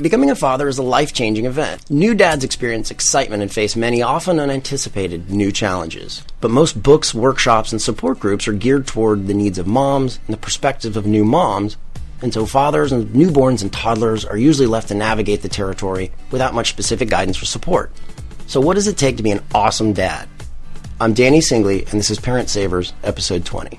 Becoming a father is a life changing event. New dads experience excitement and face many often unanticipated new challenges. But most books, workshops, and support groups are geared toward the needs of moms and the perspective of new moms, and so fathers and newborns and toddlers are usually left to navigate the territory without much specific guidance or support. So, what does it take to be an awesome dad? I'm Danny Singley, and this is Parent Savers, episode 20.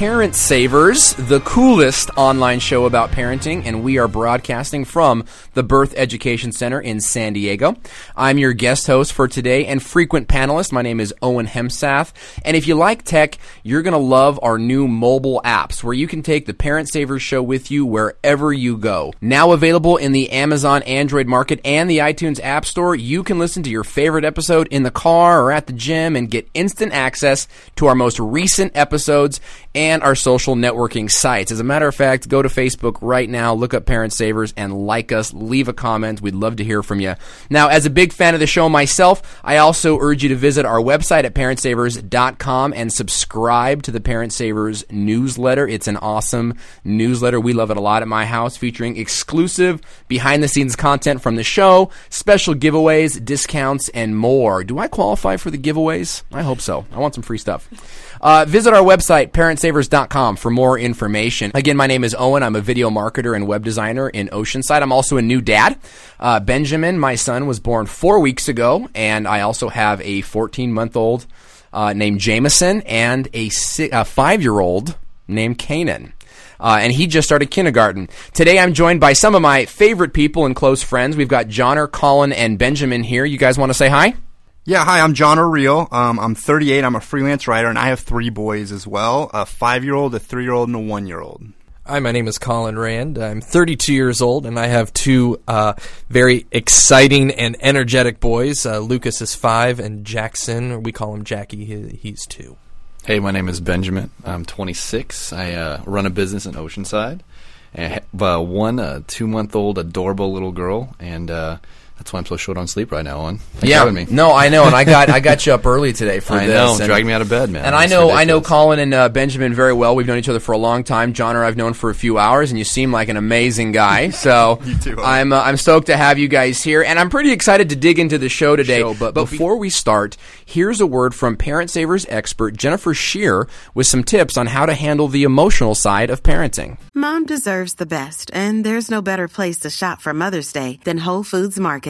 Parent Savers, the coolest online show about parenting, and we are broadcasting from the Birth Education Center in San Diego. I'm your guest host for today and frequent panelist. My name is Owen Hemsath, and if you like tech, you're going to love our new mobile apps where you can take the Parent Savers show with you wherever you go. Now available in the Amazon Android market and the iTunes App Store, you can listen to your favorite episode in the car or at the gym and get instant access to our most recent episodes and our social networking sites. As a matter of fact, go to Facebook right now, look up Parent Savers, and like us. Leave a comment. We'd love to hear from you. Now, as a big fan of the show myself, I also urge you to visit our website at parentsavers.com and subscribe to the Parent Savers newsletter. It's an awesome newsletter. We love it a lot at my house, featuring exclusive behind the scenes content from the show, special giveaways, discounts, and more. Do I qualify for the giveaways? I hope so. I want some free stuff. Uh, visit our website, parentsavers.com, for more information. Again, my name is Owen. I'm a video marketer and web designer in Oceanside. I'm also a new dad. Uh, Benjamin, my son, was born four weeks ago, and I also have a 14 month old uh, named Jameson and a, si- a five year old named Kanan. Uh, and he just started kindergarten. Today I'm joined by some of my favorite people and close friends. We've got Johnner, Colin, and Benjamin here. You guys want to say hi? Yeah, hi, I'm John O'Real. Um, I'm 38. I'm a freelance writer, and I have three boys as well a five year old, a three year old, and a one year old. Hi, my name is Colin Rand. I'm 32 years old, and I have two uh, very exciting and energetic boys. Uh, Lucas is five, and Jackson, or we call him Jackie, he, he's two. Hey, my name is Benjamin. I'm 26. I uh, run a business in Oceanside. I have uh, one uh, two month old adorable little girl, and uh, that's why I'm so short on sleep right now. On Thanks yeah, for having me. no, I know, and I got I got you up early today for I this. know, and, dragged me out of bed, man. And I That's know I know. Colin and uh, Benjamin very well. We've known each other for a long time. John or I've known for a few hours, and you seem like an amazing guy. So You too, Owen. I'm uh, I'm stoked to have you guys here, and I'm pretty excited to dig into the show today. Show, but but before we start, here's a word from Parent Savers expert Jennifer Shear with some tips on how to handle the emotional side of parenting. Mom deserves the best, and there's no better place to shop for Mother's Day than Whole Foods Market.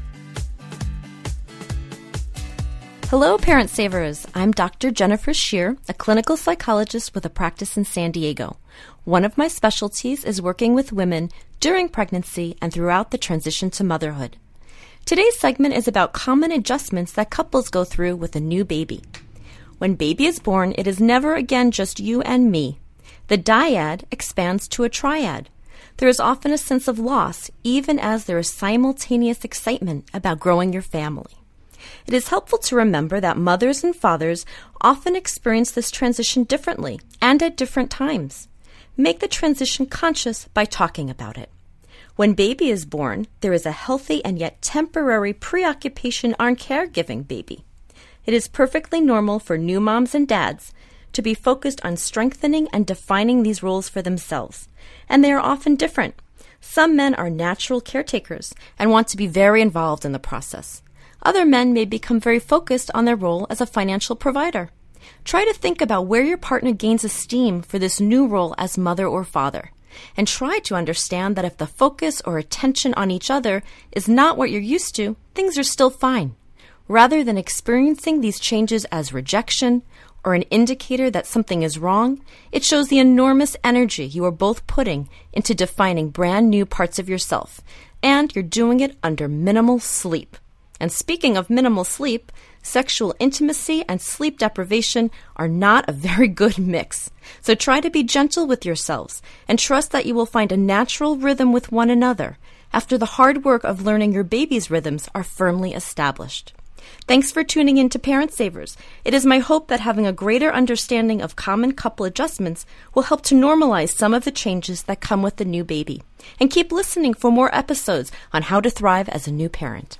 Hello, Parent Savers. I'm Dr. Jennifer Shear, a clinical psychologist with a practice in San Diego. One of my specialties is working with women during pregnancy and throughout the transition to motherhood. Today's segment is about common adjustments that couples go through with a new baby. When baby is born, it is never again just you and me. The dyad expands to a triad. There is often a sense of loss, even as there is simultaneous excitement about growing your family. It is helpful to remember that mothers and fathers often experience this transition differently and at different times. Make the transition conscious by talking about it. When baby is born, there is a healthy and yet temporary preoccupation on caregiving baby. It is perfectly normal for new moms and dads to be focused on strengthening and defining these roles for themselves, and they are often different. Some men are natural caretakers and want to be very involved in the process. Other men may become very focused on their role as a financial provider. Try to think about where your partner gains esteem for this new role as mother or father. And try to understand that if the focus or attention on each other is not what you're used to, things are still fine. Rather than experiencing these changes as rejection or an indicator that something is wrong, it shows the enormous energy you are both putting into defining brand new parts of yourself, and you're doing it under minimal sleep. And speaking of minimal sleep, sexual intimacy and sleep deprivation are not a very good mix. So try to be gentle with yourselves and trust that you will find a natural rhythm with one another after the hard work of learning your baby's rhythms are firmly established. Thanks for tuning in to Parent Savers. It is my hope that having a greater understanding of common couple adjustments will help to normalize some of the changes that come with the new baby. And keep listening for more episodes on how to thrive as a new parent.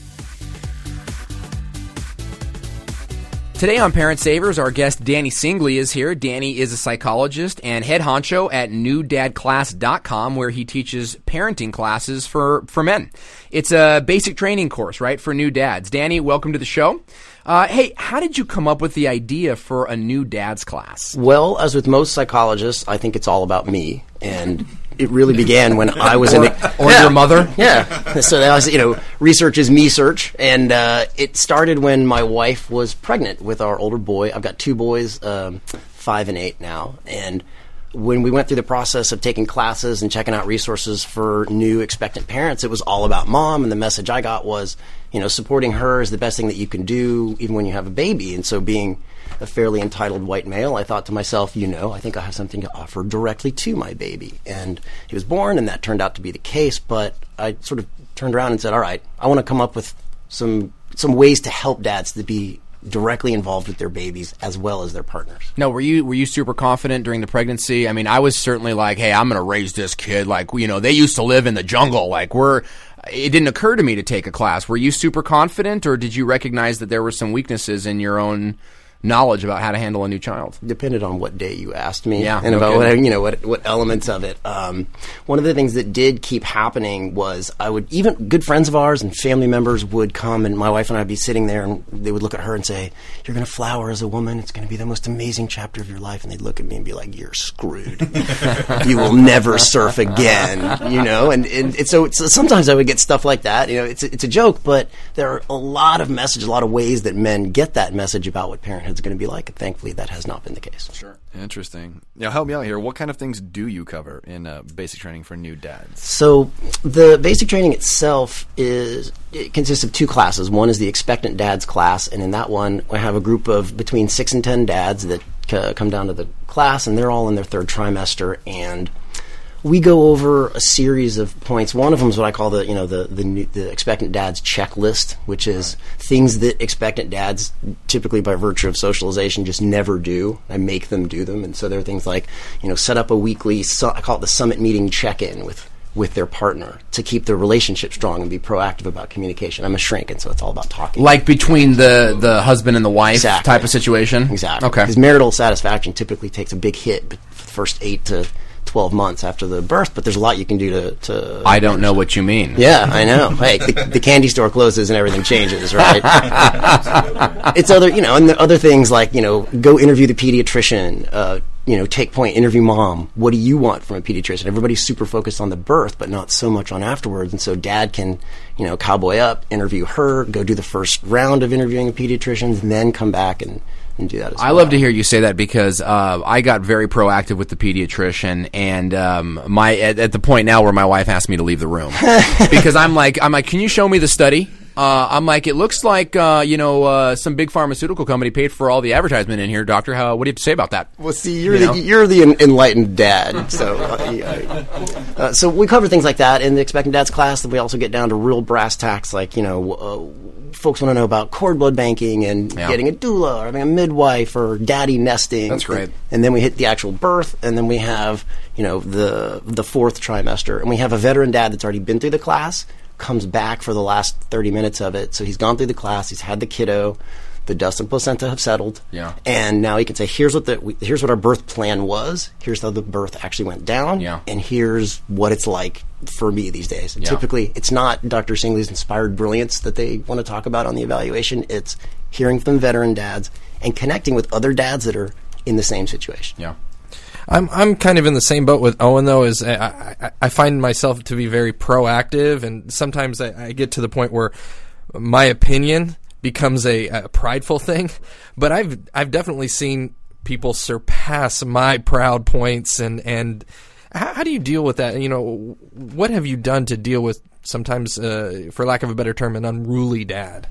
Today on Parent Savers, our guest Danny Singley is here. Danny is a psychologist and head honcho at newdadclass.com where he teaches parenting classes for, for men. It's a basic training course, right, for new dads. Danny, welcome to the show. Uh, hey, how did you come up with the idea for a new dad's class? Well, as with most psychologists, I think it's all about me. And it really began when I was in Or your mother? Yeah. So that was, you know, research is me search. And uh, it started when my wife was pregnant with our older boy. I've got two boys, um, five and eight now. And when we went through the process of taking classes and checking out resources for new expectant parents, it was all about mom. And the message I got was, you know, supporting her is the best thing that you can do, even when you have a baby. And so being a fairly entitled white male, I thought to myself, you know, I think I have something to offer directly to my baby. And he was born, and that turned out to be the case. But I sort of turned around and said, all right, I want to come up with some some ways to help dads to be directly involved with their babies as well as their partners. No, were you were you super confident during the pregnancy? I mean, I was certainly like, "Hey, I'm going to raise this kid like, you know, they used to live in the jungle. Like, we're it didn't occur to me to take a class. Were you super confident or did you recognize that there were some weaknesses in your own knowledge about how to handle a new child? Depended on what day you asked me, Yeah, and about kidding. what you know what what elements of it. Um, one of the things that did keep happening was I would even good friends of ours and family members would come, and my wife and I'd be sitting there, and they would look at her and say, "You're going to flower as a woman. It's going to be the most amazing chapter of your life." And they'd look at me and be like, "You're screwed. you will never surf again." You know, and and, and so, so sometimes I would get stuff like that. You know, it's it's a joke, but there are a lot of messages, a lot of ways that men get that message about what parenthood is going to be like. Thankfully, that has not been the case. Sure. Interesting. Now, help me out here. What kind of things do you cover in uh, basic training for new dads? So the basic training itself is it consists of two classes. One is the expectant dads class, and in that one, I have a group of between six and ten dads that c- come down to the class, and they're all in their third trimester, and we go over a series of points. One of them is what I call the you know the the, the expectant dads checklist, which is things that expectant dads typically by virtue of socialization just never do. I make them do them, and so there are things like you know set up a weekly su- I call it the summit meeting check in with with their partner to keep their relationship strong and be proactive about communication. I'm a shrink, and so it's all about talking. Like between the the husband and the wife Exactly. type of situation? Exactly. Okay. Because marital satisfaction typically takes a big hit the first eight to twelve months after the birth, but there's a lot you can do to. to I don't know what you mean. Yeah, I know. Hey, the, the candy store closes and everything changes, right? it's other, you know, and the other things like you know, go interview the pediatrician. Uh, you know, take point, interview mom. What do you want from a pediatrician? Everybody's super focused on the birth, but not so much on afterwards. And so, dad can, you know, cowboy up, interview her, go do the first round of interviewing the pediatricians, and then come back and, and do that as I well. love to hear you say that because uh, I got very proactive with the pediatrician, and um, my at, at the point now where my wife asked me to leave the room because I'm like I'm like, can you show me the study? Uh, I'm like, it looks like uh, you know uh, some big pharmaceutical company paid for all the advertisement in here, Doctor. How what do you have to say about that? Well, see, you're You the know? you're the en- enlightened dad. So, uh, yeah. uh, so we cover things like that in the Expecting dads class. Then we also get down to real brass tacks, like you know, uh, folks want to know about cord blood banking and Yeah. getting a doula or having a midwife or daddy nesting. That's great. And then we hit the actual birth, and then we have you know the the fourth trimester, and we have a veteran dad that's already been through the class, comes back for the last thirty minutes of it. So he's gone through the class, he's had the kiddo, the dust and placenta have settled, Yeah. and now he can say, here's what the here's what our birth plan was, here's how the birth actually went down, Yeah. and here's what it's like for me these days. Yeah. Typically, it's not Dr. Singley's inspired brilliance that they want to talk about on the evaluation. It's hearing from veteran dads and connecting with other dads that are in the same situation. Yeah. I'm I'm kind of in the same boat with Owen though. Is I, I, I find myself to be very proactive, and sometimes I, I get to the point where my opinion becomes a, a prideful thing. But I've I've definitely seen people surpass my proud points, and and how, how do you deal with that? You know, what have you done to deal with sometimes, uh, for lack of a better term, an unruly dad?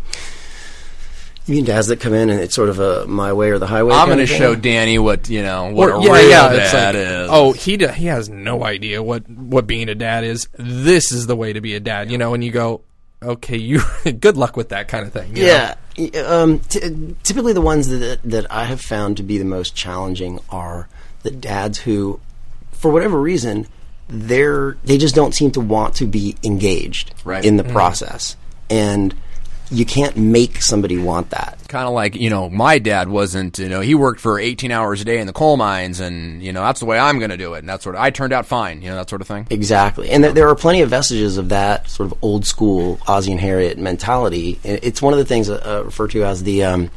You mean dads that come in and it's sort of a my way or the highway? I'm going to show Danny what you know what Or- a yeah, real yeah, dad like, is. Oh, he d- he has no idea what what being a dad is. This is the way to be a dad, you know. And you go, okay, you good luck with that kind of thing. you? Yeah. Y- Um, t- typically, the ones that that I have found to be the most challenging are the dads who, for whatever reason, they're they just don't seem to want to be engaged Right. in the Mhm. process, and you can't make somebody want that. kind of like you know my dad wasn't you know he worked for 18 hours a day in the coal mines and you know that's the way i'm going to do it and that sort of i turned out fine you know that sort of thing Exactly, and there, there are plenty of vestiges of that sort of old school Ozzie and Harriet mentality. It's one of the things uh, uh, referred to as the um,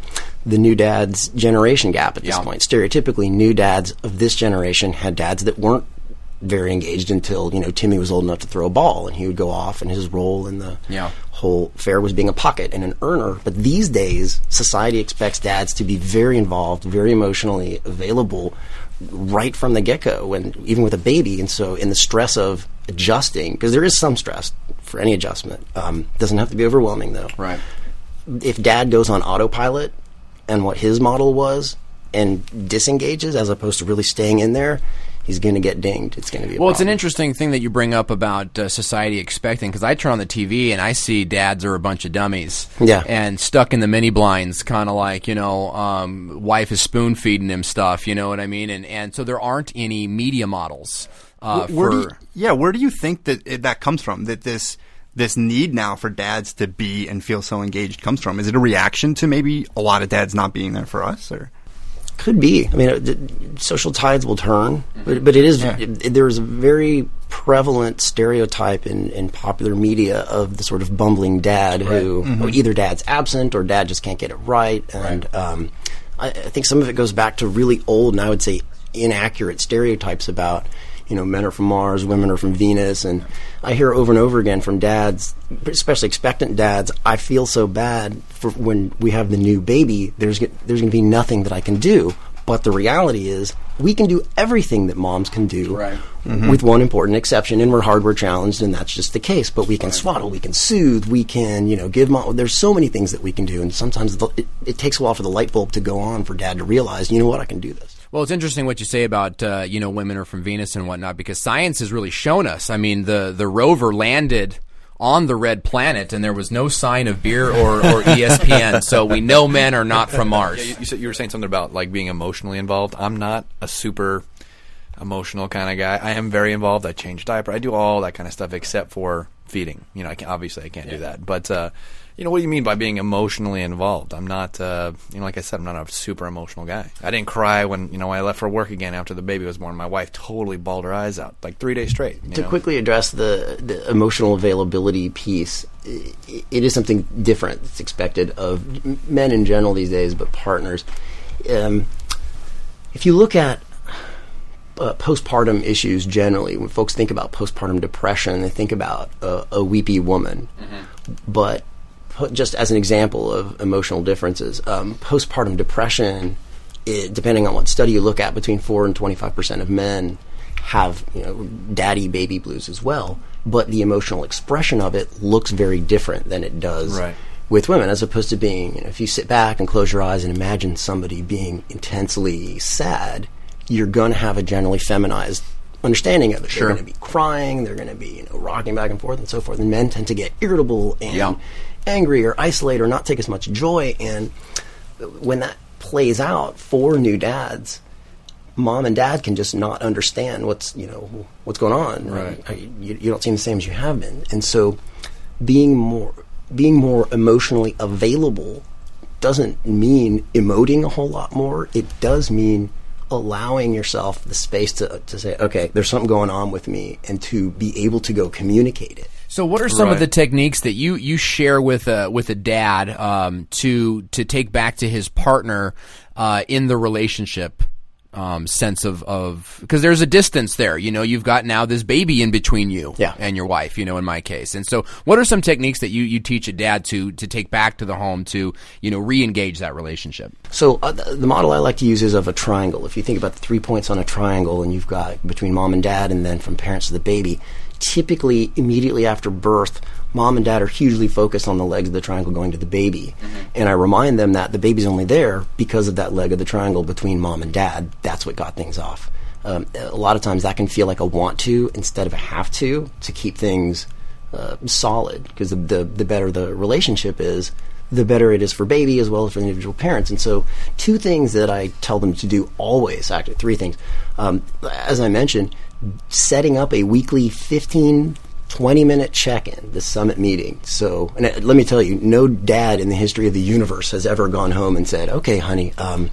the new dads generation gap at this Yeah. point. Stereotypically, new dads of this generation had dads that weren't very engaged until you know Timmy was old enough to throw a ball, and he would go off, and his role in the Yeah. Whole affair was being a pocket and an earner. But these days, society expects dads to be very involved, very emotionally available right from the get go, and even with a baby. And so, in the stress of adjusting, because there is some stress for any adjustment, um, doesn't have to be overwhelming though. right If dad goes on autopilot and what his model was and disengages as opposed to really staying in there, he's going to get dinged. It's going to be a well it's an interesting thing that you bring up about uh, society expecting because i turn on the tv and i see dads are a bunch of dummies Yeah. and stuck in the mini blinds kind of like you know um, wife is spoon feeding him stuff you know what i mean and and so there aren't any media models uh, where do for you, yeah, where do you think that it, that comes from? That this this need now for dads to be and feel so engaged comes from? Is it a reaction to maybe a lot of dads not being there for us, or Could be. I mean, uh, social tides will turn, but, but it is. It, there is a very prevalent stereotype in, in popular media of the sort of bumbling dad who or either dad's absent or dad just can't get it right, and um, I, I think some of it goes back to really old and I would say inaccurate stereotypes about you know men are from Mars, women are from Venus, and I hear over and over again from dads, especially expectant dads. I feel so bad for when we have the new baby. There's there's going to be nothing that I can do. But the reality is, we can do everything that moms can do, Right. Mm-hmm. with one important exception, and we're hardware challenged, and that's just the case. But we can swaddle, we can soothe, we can, you know, give mom. There's so many things that we can do, and sometimes the, it, it takes a while for the light bulb to go on for dad to realize, you know what, I can do this. Well, it's interesting what you say about uh, you know women are from Venus and whatnot because science has really shown us. I mean, the the rover landed on the red planet and there was no sign of beer or, or ESPN, so we know men are not from Mars. Yeah, you, you, you were saying something about like being emotionally involved. I'm not a super emotional kind of guy. I am very involved. I change diaper. I do all that kind of stuff except for feeding. You know, I can, obviously I can't do that. But uh, you know, what do you mean by being emotionally involved? I'm not. Uh, you know, like I said, I'm not a super emotional guy. I didn't cry when you know I left for work again after the baby was born. My wife totally bawled her eyes out like three days straight. to know? quickly address the, the emotional availability piece, i- it is something different that's expected of men in general these days, but partners. Um, if you look at uh, postpartum issues generally, when folks think about postpartum depression, they think about a, a weepy woman. But put, just as an example of emotional differences, um, postpartum depression, it, depending on what study you look at, between four and twenty five percent of men have you know daddy baby blues as well. but the emotional expression of it looks very different than it does Right. with women, as opposed to being, you know, if you sit back and close your eyes and imagine somebody being intensely sad, you're going to have a generally feminized understanding of it. Sure. They're going to be crying, they're going to be, you know, rocking back and forth and so forth. And men tend to get irritable and Yeah. Angry or isolate or not take as much joy. And when that plays out for new dads, mom and dad can just not understand what's you know what's going on. Right. I, you, you don't seem the same as you have been, and so being more being more emotionally available doesn't mean emoting a whole lot more. It does mean allowing yourself the space to to say, okay, there's something going on with me, and to be able to go communicate it. So, what are some of the techniques that you you share with a with a dad um, to to take back to his partner uh, in the relationship? Um, sense of of because there's a distance there, you know. You've got now this baby in between you Yeah. and your wife, you know. In my case, and so what are some techniques that you you teach a dad to to take back to the home to you know re-engage that relationship? So uh, the the model I like to use is of a triangle. If you think about the three points on a triangle, and you've got between mom and dad, and then from parents to the baby, typically immediately after birth, mom and dad are hugely focused on the legs of the triangle going to the baby, and I remind them that the baby's only there because of that leg of the triangle between mom and dad. That's what got things off. Um, a lot of times that can feel like a want to instead of a have to to keep things uh, solid because the, the the better the relationship is, the better it is for baby as well as for the individual parents. And so, two things that I tell them to do always, actually, three things. Um, as I mentioned, setting up a weekly 15, 20 minute check in, the summit meeting. So, and uh, let me tell you, no dad in the history of the universe has ever gone home and said, okay, honey, um,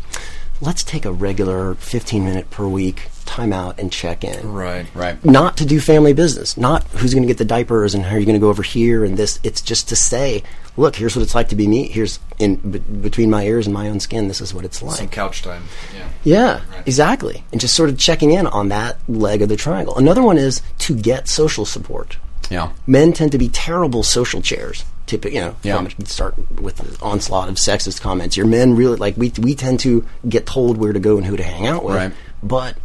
let's take a regular 15 minute per week time out and check in Right. Right. not to do family business, not who's going to get the diapers and how are you going to go over here and this. It's just to say, look, here's what it's like to be me. Here's in b- between my ears and my own skin. This is what it's like. Some couch time. Yeah. Yeah, exactly. And just sort of checking in on that leg of the triangle. Another one is to get social support. Yeah. Men tend to be terrible social chairs. Typically, you know, Yeah. Start with the onslaught of sexist comments. Your men really like we we tend to get told where to go and who to hang out with, Right. but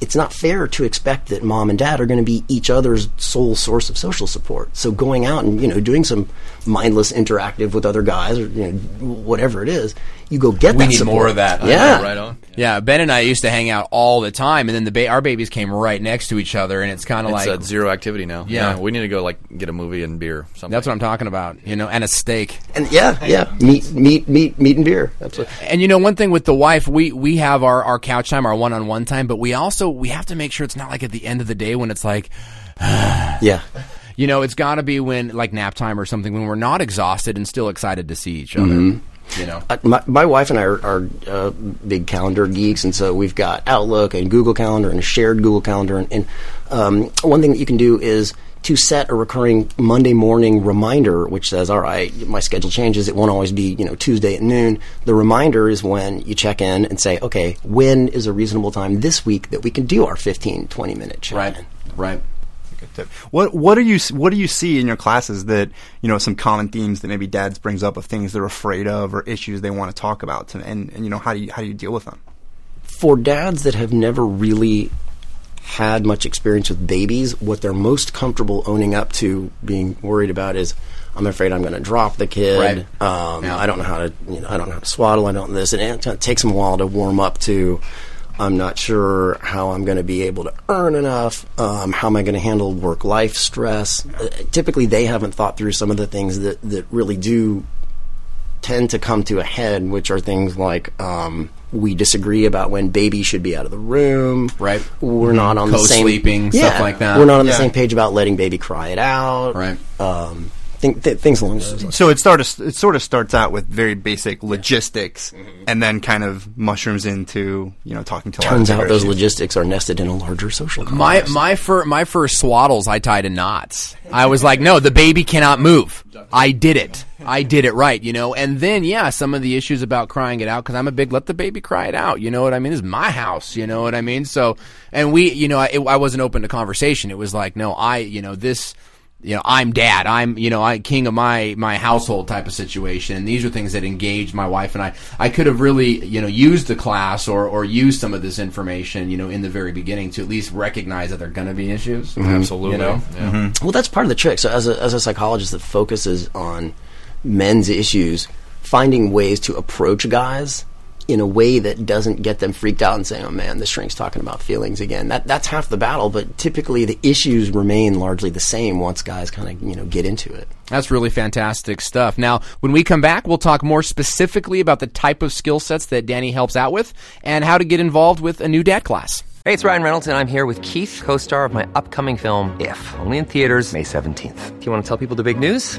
it's not fair to expect that mom and dad are going to be each other's sole source of social support. So going out and you know doing some mindless interactive with other guys or you know whatever it is, you go get that. We that need support. more of that. Yeah, Right on. Yeah, Ben and I used to hang out all the time, and then the ba- our babies came right next to each other, and it's kind of It's like uh, zero activity now. Yeah. we need to go like get a movie and beer. Something. that's what I'm talking about, you know, and a steak. And yeah, yeah, meat, meat, meat, meat and beer. Absolutely. And you know, one thing with the wife, we we have our our couch time, our one on one time, but we also we have to make sure it's not like at the end of the day when it's like, Yeah. you know, it's got to be when like nap time or something when we're not exhausted and still excited to see each other. You know, Uh, my, my wife and I are, are uh, big calendar geeks, and so we've got Outlook and Google Calendar and a shared Google Calendar. And, and um, one thing that you can do is to set a recurring Monday morning reminder, which says, "All right, my schedule changes. It won't always be you know Tuesday at noon." The reminder is when you check in and say, "Okay, when is a reasonable time this week that we can do our 15, 20 minute check right, in?" Right. tip. What what do you what do you see in your classes that you know some common themes that maybe dads brings up of things they're afraid of or issues they want to talk about to, and and you know how do you how do you deal with them? for dads that have never really had much experience with babies, what they're most comfortable owning up to being worried about is, I'm afraid I'm going to drop the kid. Right. Um, Yeah. I don't know how to, you know, I don't know how to swaddle. I don't know this, and it takes them a while to warm up to. I'm not sure how I'm going to be able to earn enough. Um, how am I going to handle work life stress? Uh, typically, they haven't thought through some of the things that, that really do tend to come to a head, which are things like um, we disagree about when baby should be out of the room. Right. We're not on the same Co-sleeping, stuff like that. We're not on the same page about letting baby cry it out. Right. Um, think, th- things along those lines. So it start it sort of starts out with very basic logistics, mm-hmm. and then kind of mushrooms into you know talking to a lot of Turns out those issues. logistics are nested in a larger social My context. my fir- my first swaddles I tied in knots. I was like, no, the baby cannot move. I did it. I did it right, you know. And then yeah, some of the issues about crying it out because I'm a big let the baby cry it out. You know what I mean? This is my house. You know what I mean? So and we, you know, I, it, I wasn't open to conversation. It was like, no, I, you know, this. You know, I'm dad. I'm, you know, I king of my my household type of situation. And these are things that engaged my wife and I. I could have really, you know, used the class or or used some of this information, you know, in the very beginning to at least recognize that there are going to be issues. Mm-hmm. Absolutely. You know? Yeah. Mm-hmm. Mm-hmm. Well, that's part of the trick. So, as a, as a psychologist that focuses on men's issues, finding ways to approach guys in a way that doesn't get them freaked out and saying, "Oh man, this shrink's talking about feelings again." That that's half the battle. But typically, the issues remain largely the same once guys kind of you know get into it. That's really fantastic stuff. Now, when we come back, we'll talk more specifically about the type of skill sets that Danny helps out with and how to get involved with a new dad class. Hey, it's Ryan Reynolds, and I'm here with Keith, co star of my upcoming film, If, only in theaters, May 17th. Do you want to tell people the big news?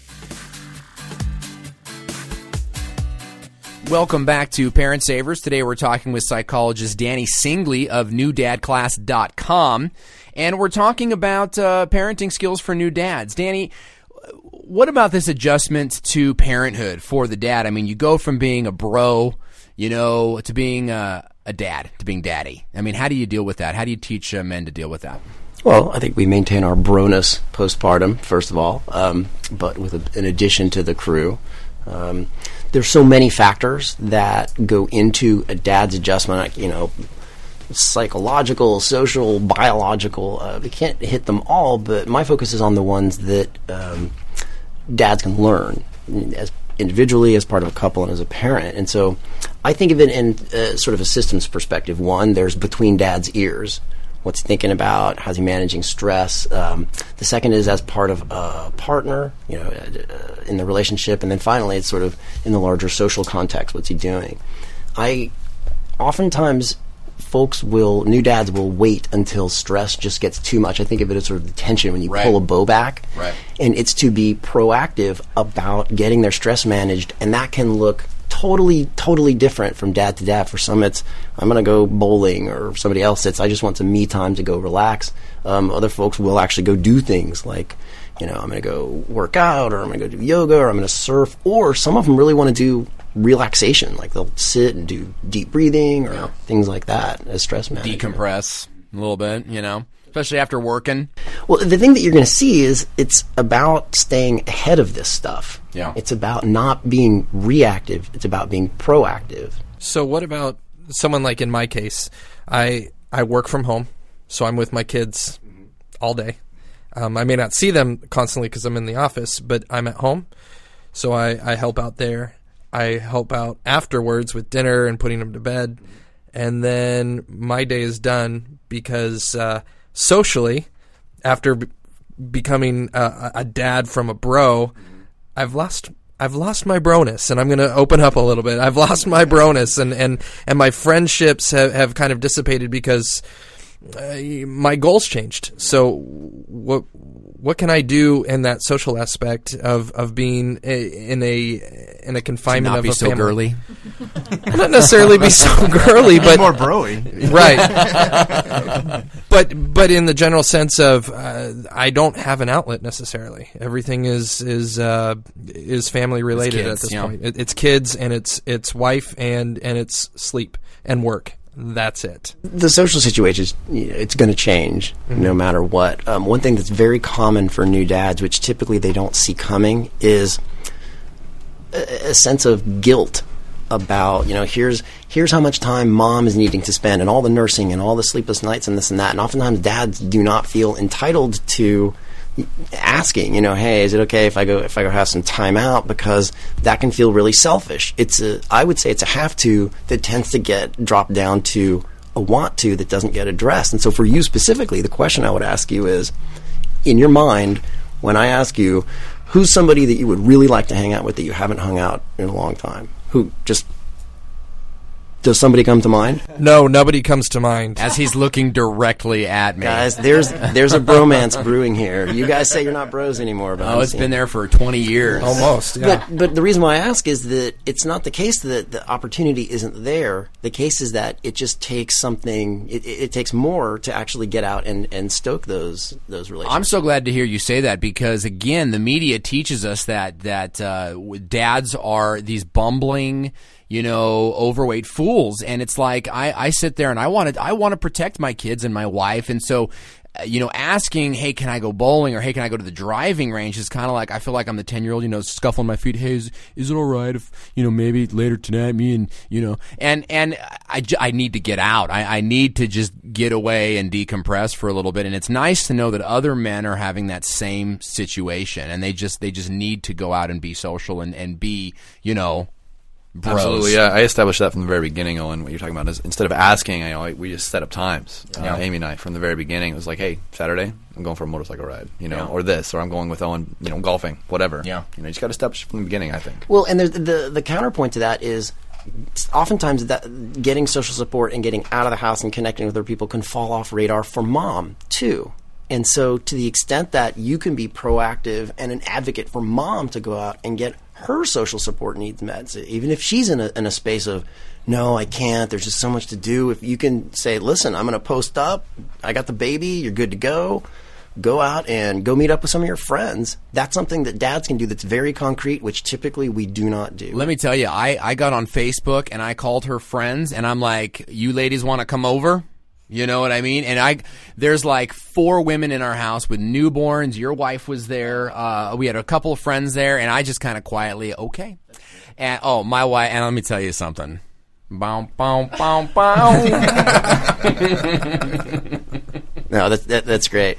Welcome back to Parent Savers. Today we're talking with psychologist Danny Singley of newdadclass.com. And we're talking about uh, parenting skills for new dads. Danny, what about this adjustment to parenthood for the dad? I mean, you go from being a bro, you know, to being a, a dad, to being daddy. I mean, how do you deal with that? How do you teach uh, men to deal with that? Well, I think we maintain our broness postpartum, first of all, um, but with a, an addition to the crew. Um, there's so many factors that go into a dad's adjustment. You know, psychological, social, biological. Uh, we can't hit them all, but my focus is on the ones that um, dads can learn as individually, as part of a couple, and as a parent. And so, I think of it in uh, sort of a systems perspective. One, there's between dad's ears. What's he thinking about? How's he managing stress? Um, the second is as part of a partner, you know, uh, in the relationship, and then finally, it's sort of in the larger social context. What's he doing? I oftentimes folks will new dads will wait until stress just gets too much. I think of it as sort of the tension when you Right. pull a bow back, Right. and it's to be proactive about getting their stress managed, and that can look totally, totally different from dad to dad. For some, it's I'm going to go bowling, or somebody else, it's I just want some me time to go relax. Um, other folks will actually go do things like. You know, I'm going to go work out, or I'm going to go do yoga, or I'm going to surf, or some of them really want to do relaxation, like they'll sit and do deep breathing or things like that as stress management. Decompress a little bit, you know, especially after working. Well, the thing that you're going to see is it's about staying ahead of this stuff. Yeah. It's about not being reactive. It's about being proactive. So what about someone like in my case? I I work from home, so I'm with my kids all day. Um, I may not see them constantly because I'm in the office, but I'm at home, so I, I help out there. I help out afterwards with dinner and putting them to bed, and then my day is done because uh, socially, after b- becoming a, a dad from a bro, I've lost I've lost my broness, and I'm going to open up a little bit. I've lost my broness, and and and my friendships have, have kind of dissipated because uh, my goals changed. So what what can I do in that social aspect of of being a, in a in a confinement not of be a so family? girly. not necessarily be so girly, but more broy. right? but but in the general sense of uh, I don't have an outlet necessarily. Everything is is uh, is family related kids, at this yeah. point. It, it's kids and it's it's wife and and it's sleep and work. That's it. The social situation is it's going to change no matter what. Um, one thing that's very common for new dads, which typically they don't see coming, is a, a sense of guilt about you know here's here's how much time mom is needing to spend and all the nursing and all the sleepless nights and this and that and oftentimes dads do not feel entitled to asking you know hey is it okay if i go if i go have some time out? Because that can feel really selfish. It's a i would say it's a have to that tends to get dropped down to a want to that doesn't get addressed. And so for you specifically the question i would ask you is in your mind when I ask you who's somebody that you would really like to hang out with that you haven't hung out in a long time? Who just Does somebody come to mind? No, nobody comes to mind. As he's looking directly at me. Guys, there's there's a bromance brewing here. You guys say you're not bros anymore, but Oh, I'm it's seeing- been there for 20 years. Almost, yeah. But but the reason why I ask is that it's not the case that the opportunity isn't there. The case is that it just takes something. It, it, it takes more to actually get out and, and stoke those those relationships. I'm so glad to hear you say that because again, the media teaches us that that uh, dads are these bumbling, you know, overweight fools, and it's like I, I sit there and I want to I want to protect my kids and my wife, and so. uh, You know, asking, "Hey, can I go bowling?" or "Hey, can I go to the driving range?" is kind of like I feel like I'm the ten year old, you know, scuffling my feet. Hey, is, is it all right if you know maybe later tonight, me and you know, and and I, I need to get out. I, I need to just get away and decompress for a little bit. And it's nice to know that other men are having that same situation, and they just they just need to go out and be social and and be you know. Bros. Absolutely, yeah. I established that from the very beginning, Owen. What you're talking about is instead of asking, I know we just set up times. Yeah. Uh, Amy and I from the very beginning it was like, hey, Saturday, I'm going for a motorcycle ride, you know, Yeah. or this, or I'm going with Owen, you know, golfing, whatever. Yeah. you know, you just got to establish from the beginning. I think. Well, and there's the the counterpoint to that is oftentimes that getting social support and getting out of the house and connecting with other people can fall off radar for mom too. And so, to the extent that you can be proactive and an advocate for mom to go out and get her social support needs met, even if she's in a, in a space of, no, I can't, there's just so much to do. If you can say, listen, I'm going to post up, I got the baby, you're good to go, go out and go meet up with some of your friends. That's something that dads can do that's very concrete, which typically we do not do. Let me tell you, I, I got on Facebook and I called her friends and I'm like, you ladies want to come over? You know what I mean? And I, there's like four women in our house with newborns. Your wife was there. Uh, we had a couple of friends there and I just kind of quietly, okay. And, oh, my wife, and let me tell you something. Bow, bow, bow, bow. No, that, that, that's great.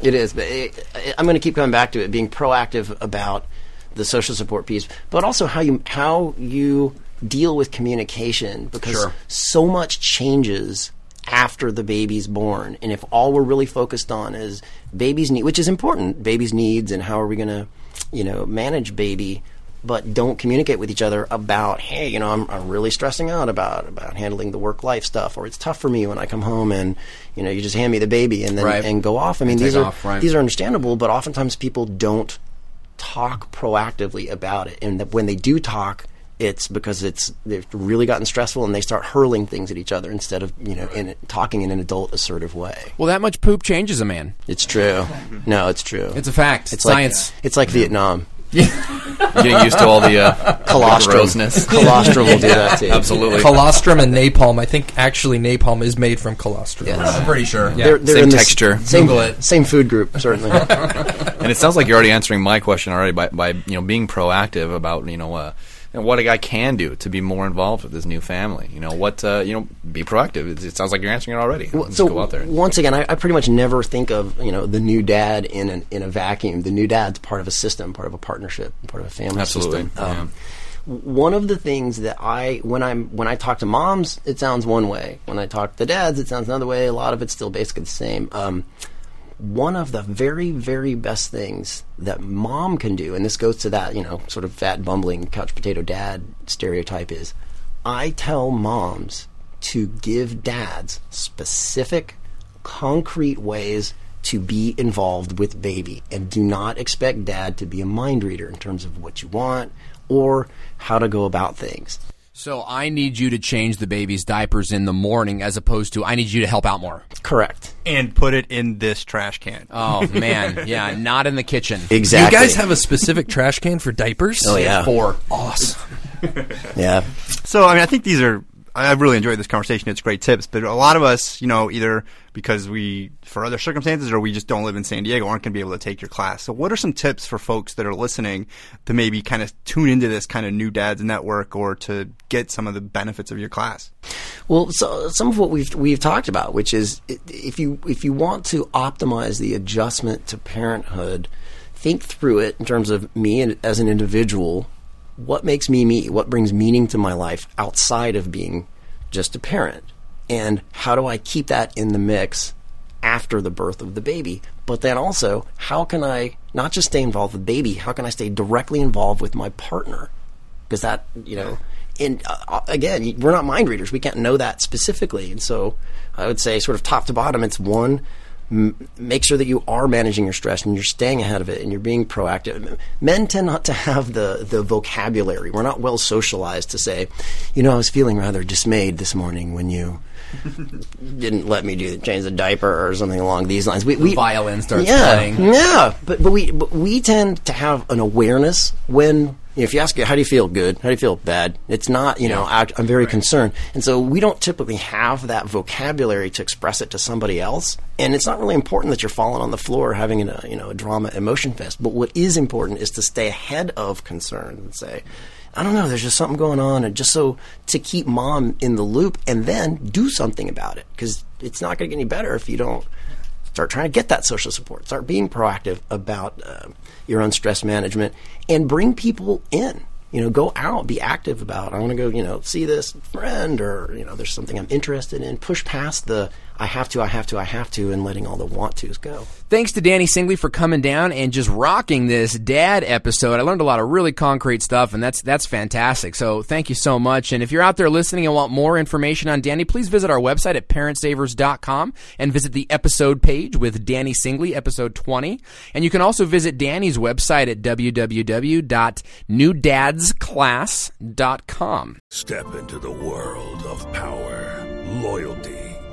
It is, but it, I'm going to keep coming back to it, being proactive about the social support piece, but also how you how you deal with communication because Sure. so much changes after the baby's born, and if all we're really focused on is baby's need, which is important, baby's needs, and how are we going to, you know, manage baby. But don't communicate with each other about, hey, you know, I'm, I'm really stressing out about about handling the work life stuff, or it's tough for me when I come home and, you know, you just hand me the baby and then Right. and go off. I mean, Take these are off, right. these are understandable, but oftentimes people don't talk proactively about it, and that when they do talk, it's because it's they've really gotten stressful and they start hurling things at each other instead of you know in talking in an adult assertive way. well, that much poop changes a man. It's true. No, it's true. It's a fact. It's Science. Like, it's like Vietnam. Getting used to all the uh, Colostrum. Colostrum will do that to you. Absolutely. colostrum and napalm. I think actually napalm is made from colostrum. I'm pretty sure. Yeah. They're, they're Same in the s- texture. Same, Google it. Same food group, certainly. and it sounds like you're already answering my question already by, by you know being proactive about you know uh, know, what a guy can do to be more involved with his new family. You know what uh, you know be proactive. It, it sounds like you're answering it already. Well, so go out there. once again, I, I pretty much never think of you know the new dad in an, in a vacuum. The new dad's part of a system, part of a partnership, part of a family Absolutely, system. Um, One of the things that I when I'm when I talk to moms, it sounds one way. When I talk to dads, it sounds another way. A lot of it's still basically the same. Um, one of the very, very best things that mom can do, and this goes to that, you know, sort of fat, bumbling, couch potato dad stereotype is I tell moms to give dads specific, concrete ways to be involved with baby and do not expect dad to be a mind reader in terms of what you want or how to go about things. So I need you to change the baby's diapers in the morning as opposed to I need you to help out more. Correct. and put it in this trash can. Oh man, yeah, not in the kitchen. Exactly. You guys have a specific trash can for diapers? Oh, yeah. Four. Awesome. Yeah. So, I mean, I think these are. I- I've really enjoyed this conversation. It's great tips, but a lot of us, you know, either because we, for other circumstances, or we just don't live in San Diego, aren't going to be able to take your class. So, what are some tips for folks that are listening to maybe kind of tune into this kind of new dads network, or to get some of the benefits of your class? Well, so some of what we've we've talked about, which is if you if you want to optimize the adjustment to parenthood, think through it in terms of me as an individual. What makes me me? What brings meaning to my life outside of being just a parent? And how do I keep that in the mix after the birth of the baby? But then also, how can I not just stay involved with the baby? How can I stay directly involved with my partner? because that you know and uh, again, we're not mind readers. We can't know that specifically. And so I would say, sort of top to bottom, it's one, m- make sure that you are managing your stress and you're staying ahead of it and you're being proactive. Men tend not to have the, the vocabulary. We're not well socialized to say, you know, I was feeling rather dismayed this morning when you didn't let me do change the diaper or something along these lines. We, we violin starts yeah, playing. Yeah, but but we but we tend to have an awareness when you know, if you ask you, how do you feel? Good, how do you feel? Bad, it's not you know I, I'm very concerned, and so we don't typically have that vocabulary to express it to somebody else, and it's not really important that you're falling on the floor having a uh, you know a drama emotion fest. But what is important is to stay ahead of concern and say. I don't know. There's just something going on, and just so to keep mom in the loop, and then do something about it. Because it's not going to get any better if you don't start trying to get that social support. Start being proactive about uh, your own stress management, and bring people in. You know, go out, be active about. I want to go. You know, see this friend, or you know, there's something I'm interested in. Push past the I have to, I have to, I have to, and letting all the want tos go. Thanks to Danny Singley for coming down and just rocking this dad episode. I learned a lot of really concrete stuff, and that's that's fantastic. So thank you so much. And if you're out there listening and want more information on Danny, please visit our website at parentsavers.com and visit the episode page with Danny Singley, episode 20. And you can also visit Danny's website at www.newdadsclass.com. Step into the world of power, loyalty,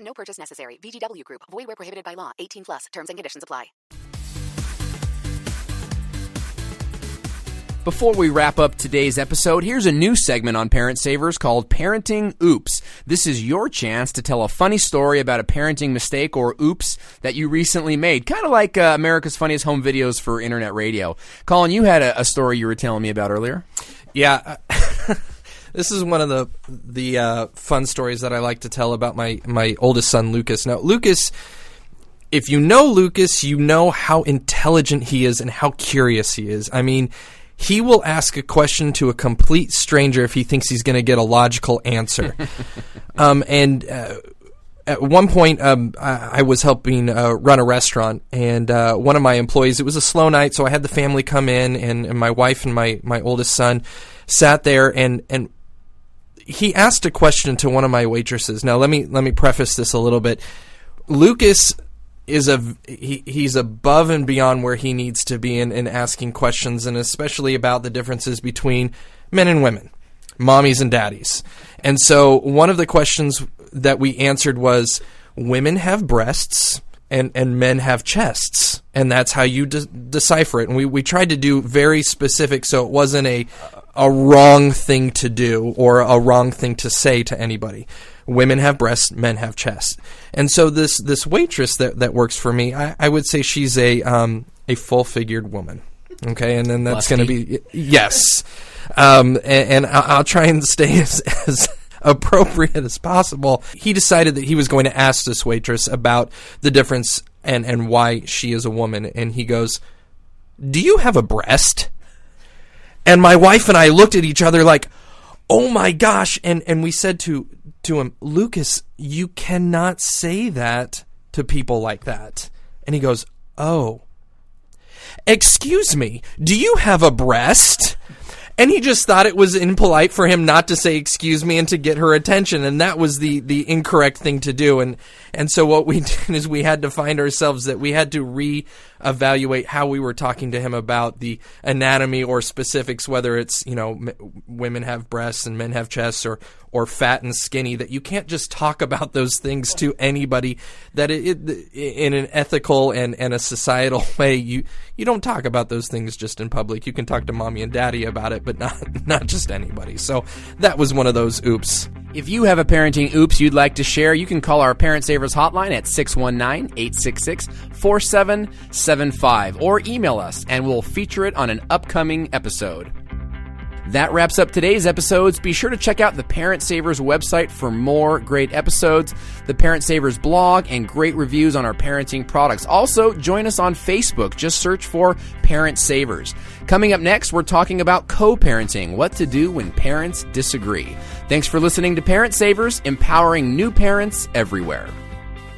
No purchase necessary. VGW Group. Void where prohibited by law. 18 plus. Terms and conditions apply. Before we wrap up today's episode, here's a new segment on Parent Savers called Parenting Oops. This is your chance to tell a funny story about a parenting mistake or oops that you recently made, kind of like uh, America's Funniest Home Videos for Internet Radio. Colin, you had a, a story you were telling me about earlier. Yeah. This is one of the the uh, fun stories that I like to tell about my my oldest son Lucas. Now, Lucas, if you know Lucas, you know how intelligent he is and how curious he is. I mean, he will ask a question to a complete stranger if he thinks he's going to get a logical answer. um, and uh, at one point, um, I, I, was helping uh, run a restaurant, and uh, one of my employees. It was a slow night, so I had the family come in, and, and my wife and my my oldest son sat there, and and he asked a question to one of my waitresses. Now let me let me preface this a little bit. Lucas is a he, he's above and beyond where he needs to be in, in asking questions and especially about the differences between men and women, mommies and daddies. And so one of the questions that we answered was women have breasts and, and men have chests. And that's how you de- decipher it. And we, we tried to do very specific so it wasn't a a wrong thing to do or a wrong thing to say to anybody. Women have breasts, men have chests. And so this this waitress that, that works for me, I, I would say she's a um, a full figured woman. Okay, and then that's going to be yes, um, and, and I'll, I'll, try and stay as, as appropriate as possible. He decided that he was going to ask this waitress about the difference and and why she is a woman, and he goes, "Do you have a breast?" And my wife and I looked at each other like, "Oh my gosh!" And and we said to to him, "Lucas, you cannot say that to people like that." And he goes, "Oh, excuse me, do you have a breast?" and he just thought it was impolite for him not to say excuse me and to get her attention and that was the the incorrect thing to do and and so what we did is we had to find ourselves that we had to re-evaluate how we were talking to him about the anatomy or specifics whether it's you know m- women have breasts and men have chests or or fat and skinny that you can't just talk about those things to anybody that it, it, in an ethical and, and a societal way you you don't talk about those things just in public. You can talk to mommy and daddy about it but not not just anybody. So that was one of those oops. If you have a parenting oops you'd like to share you can call our parent hotline at 619-866-4775 or email us and we'll feature it on an upcoming episode That wraps up today's episodes. Be sure to check out the Parent Savers website for more great episodes, the Parent Savers blog, and great reviews on our parenting products. Also, join us on Facebook. Just search for Parent Savers. Coming up next, we're talking about co parenting what to do when parents disagree. Thanks for listening to Parent Savers, empowering new parents everywhere.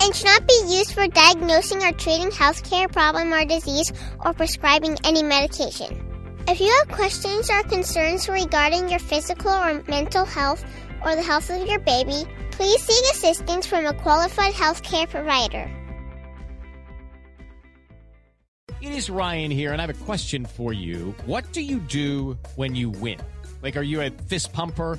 and should not be used for diagnosing or treating healthcare problem or disease or prescribing any medication. If you have questions or concerns regarding your physical or mental health or the health of your baby, please seek assistance from a qualified healthcare provider. It is Ryan here, and I have a question for you. What do you do when you win? Like, are you a fist pumper?